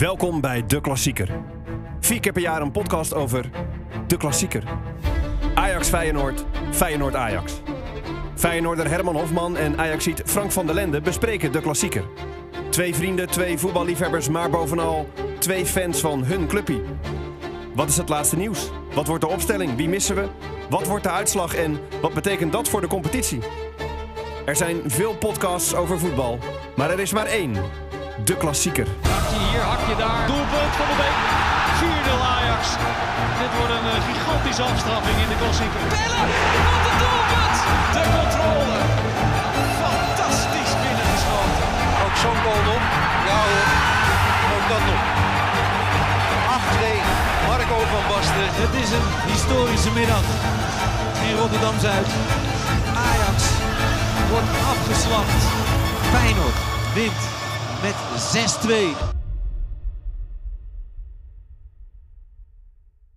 Welkom bij De Klassieker. Vier keer per jaar een podcast over De Klassieker. Ajax Feyenoord, Feyenoord Ajax. Feyenoorder Herman Hofman en Ajaxiet Frank van der Lende bespreken De Klassieker. Twee vrienden, twee voetballiefhebbers, maar bovenal twee fans van hun clubpie. Wat is het laatste nieuws? Wat wordt de opstelling? Wie missen we? Wat wordt de uitslag en wat betekent dat voor de competitie? Er zijn veel podcasts over voetbal, maar er is maar één. De Klassieker. Hakje hier, hakje daar. Doelpunt van de Beek. 4-0 Ajax. Dit wordt een eh, gigantische afstraffing in de klassieker. Bellen! Wat een doelpunt! De controle. Fantastisch binnengeschoten. Ook zo'n goal nog. Ja hoor, ook dat nog. 8-2, Marco van Basten. Het is een historische middag in Rotterdam-Zuid. Ajax wordt afgeslacht. Feyenoord wint met 6-2.